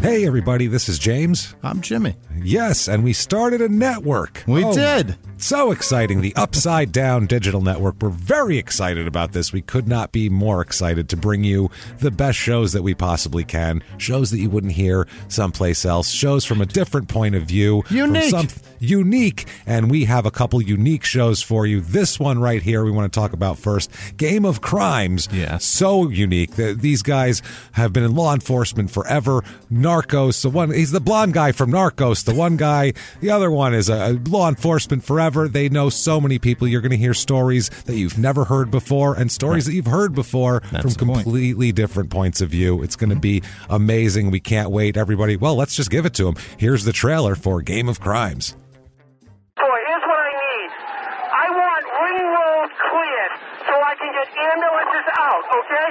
Hey, everybody, this is James. I'm Jimmie. Yes, and we started a network. We Oh, did. So exciting. The Upside Down Digital Network. We're very excited about this. We could not be more excited to bring you the best shows that we possibly can. Shows that you wouldn't hear someplace else. Shows from a different point of view. Unique. some- unique. And we have a couple unique shows for you. This one right here, we want to talk about first Game of Crimes. Yes. So unique. The, these guys have been in law enforcement forever. Narcos, the one, he's the blonde guy from Narcos. The one guy, the other one is a, a law enforcement forever. They know so many people. You're going to hear stories that you've never heard before and stories that you've heard before That's from the point. completely different points of view. It's going to be amazing. We can't wait. Everybody, well, let's just give it to them. Here's the trailer for Game of Crimes. Boy, here's what I need. I want ring road cleared so I can get ambulances out, okay?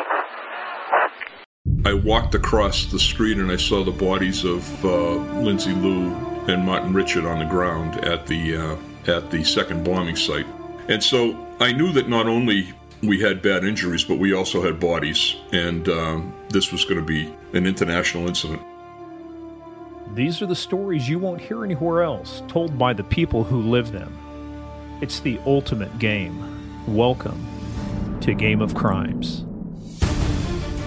I walked across the street and I saw the bodies of uh, Lingzi Lu and Martin Richard on the ground at the uh, at the second bombing site, and so I knew that not only we had bad injuries, but we also had bodies, and um, this was going to be an international incident. These are the stories you won't hear anywhere else, told by the people who live them. It's the ultimate game. Welcome to Game of Crimes.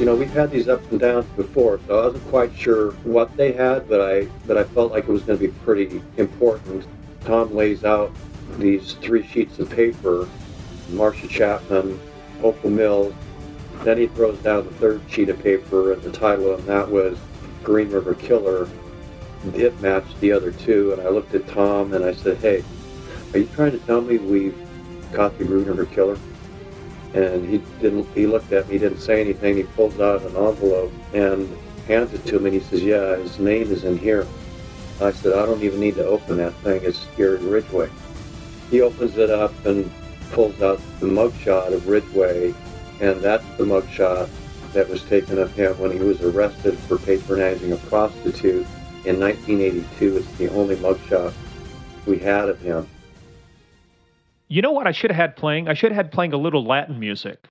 you know, we've had these ups and downs before, so I wasn't quite sure what they had, but I but I felt like it was going to be pretty important. Tom lays out these three sheets of paper, Marcia Chapman, Opal Mills. Then he throws down the third sheet of paper, and the title on that was Green River Killer. It matched the other two, and I looked at Tom and I said, "Hey, are you trying to tell me we've caught the Green River Killer?" and he didn't he looked at me he didn't say anything he pulls out an envelope and hands it to me and he says yeah his name is in here i said i don't even need to open that thing it's gary ridgway he opens it up and pulls out the mugshot of ridgway and that's the mugshot that was taken of him when he was arrested for patronizing a prostitute in 1982 it's the only mugshot we had of him You know what I should have had playing? I should have had playing a little Latin music.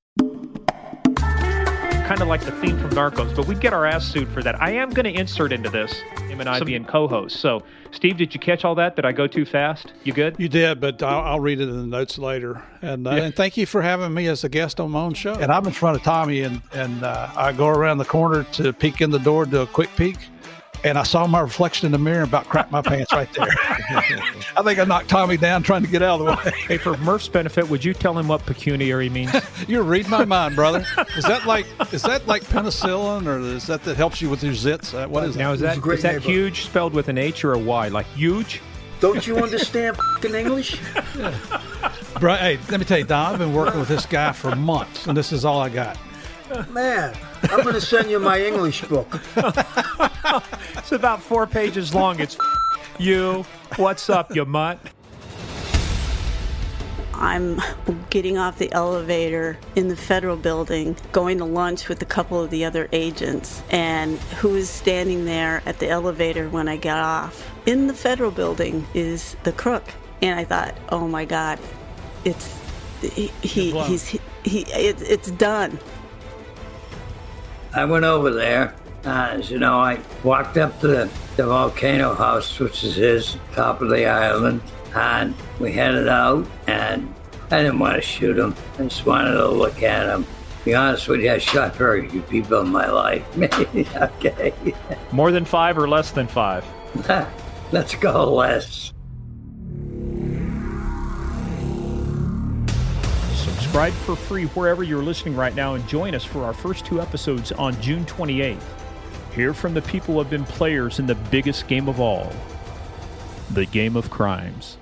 Kind of like the theme from Narcos, but we'd get our ass sued for that. I am going to insert into this, him and I being co hosts. So, Steve, did you catch all that? Did I go too fast? You good? You did, but I'll, I'll read it in the notes later. And, uh, and thank you for having me as a guest on my own show. And I'm in front of Tommy, and and uh, I go around the corner to peek in the door, do a quick peek, and I saw my reflection in the mirror and about crapped my pants right there. I think I knocked Tommy down trying to get out of the way. Hey, for Murph's benefit, would you tell him what pecuniary means? you read my mind, brother. Is that like is that like penicillin, or is that that helps you with your zits? Uh, What is now, that? is that, a is that huge spelled with an H or a Y? Like huge? Don't you understand f***ing English? Bro, hey, let me tell you, Don, I've been working with this guy for months, and this is all I got. Man, I'm going to send you my English book. It's about four pages long. It's you. What's up, you mutt? I'm getting off the elevator in the federal building, going to lunch with a couple of the other agents. And who is standing there at the elevator when I got off? In the federal building is the crook. And I thought, oh my God, it's he, he he's he, he it, it's done. I went over there. Uh, as you know, I walked up to the, the volcano house, which is his, top of the island, and we headed out. And I didn't want to shoot him. I just wanted to look at him. To be honest with you, I shot very few people in my life. okay, More than five or less than five? let's go less. Subscribe for free wherever you're listening right now and join us for our first two episodes on June 28th. Hear from the people who have been players in the biggest game of all the Game of Crimes.